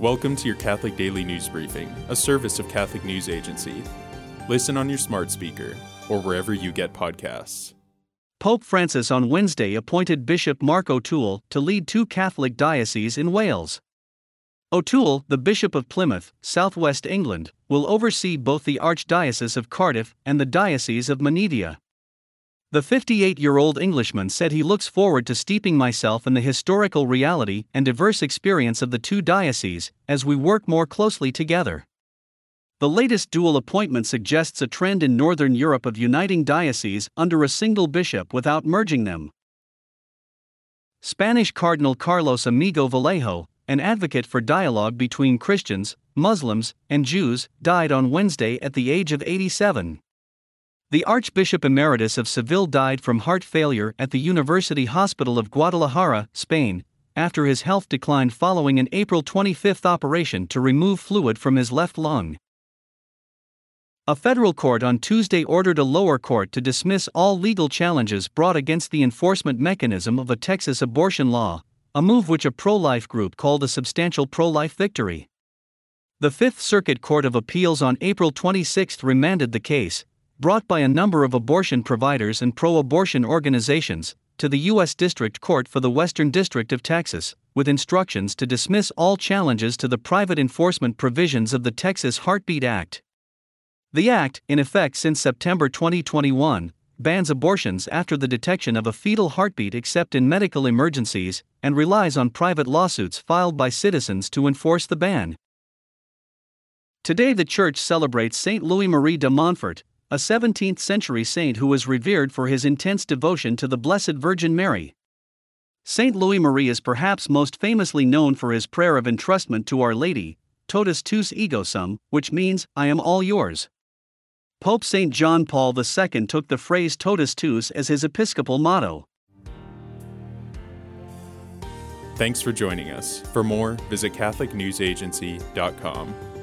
Welcome to your Catholic Daily News Briefing, a service of Catholic News Agency. Listen on your smart speaker or wherever you get podcasts. Pope Francis on Wednesday appointed Bishop Mark O'Toole to lead two Catholic dioceses in Wales. O'Toole, the Bishop of Plymouth, southwest England, will oversee both the Archdiocese of Cardiff and the Diocese of Menevia. The 58 year old Englishman said he looks forward to steeping myself in the historical reality and diverse experience of the two dioceses as we work more closely together. The latest dual appointment suggests a trend in Northern Europe of uniting dioceses under a single bishop without merging them. Spanish Cardinal Carlos Amigo Vallejo, an advocate for dialogue between Christians, Muslims, and Jews, died on Wednesday at the age of 87. The Archbishop Emeritus of Seville died from heart failure at the University Hospital of Guadalajara, Spain, after his health declined following an April 25 operation to remove fluid from his left lung. A federal court on Tuesday ordered a lower court to dismiss all legal challenges brought against the enforcement mechanism of a Texas abortion law, a move which a pro life group called a substantial pro life victory. The Fifth Circuit Court of Appeals on April 26 remanded the case, brought by a number of abortion providers and pro abortion organizations, to the U.S. District Court for the Western District of Texas, with instructions to dismiss all challenges to the private enforcement provisions of the Texas Heartbeat Act. The Act, in effect since September 2021, bans abortions after the detection of a fetal heartbeat except in medical emergencies, and relies on private lawsuits filed by citizens to enforce the ban. Today, the Church celebrates Saint Louis Marie de Montfort, a 17th century saint who was revered for his intense devotion to the Blessed Virgin Mary. Saint Louis Marie is perhaps most famously known for his prayer of entrustment to Our Lady, Totus tuus ego sum, which means, I am all yours. Pope St. John Paul II took the phrase totus tuus as his episcopal motto. Thanks for joining us. For more, visit CatholicNewsAgency.com.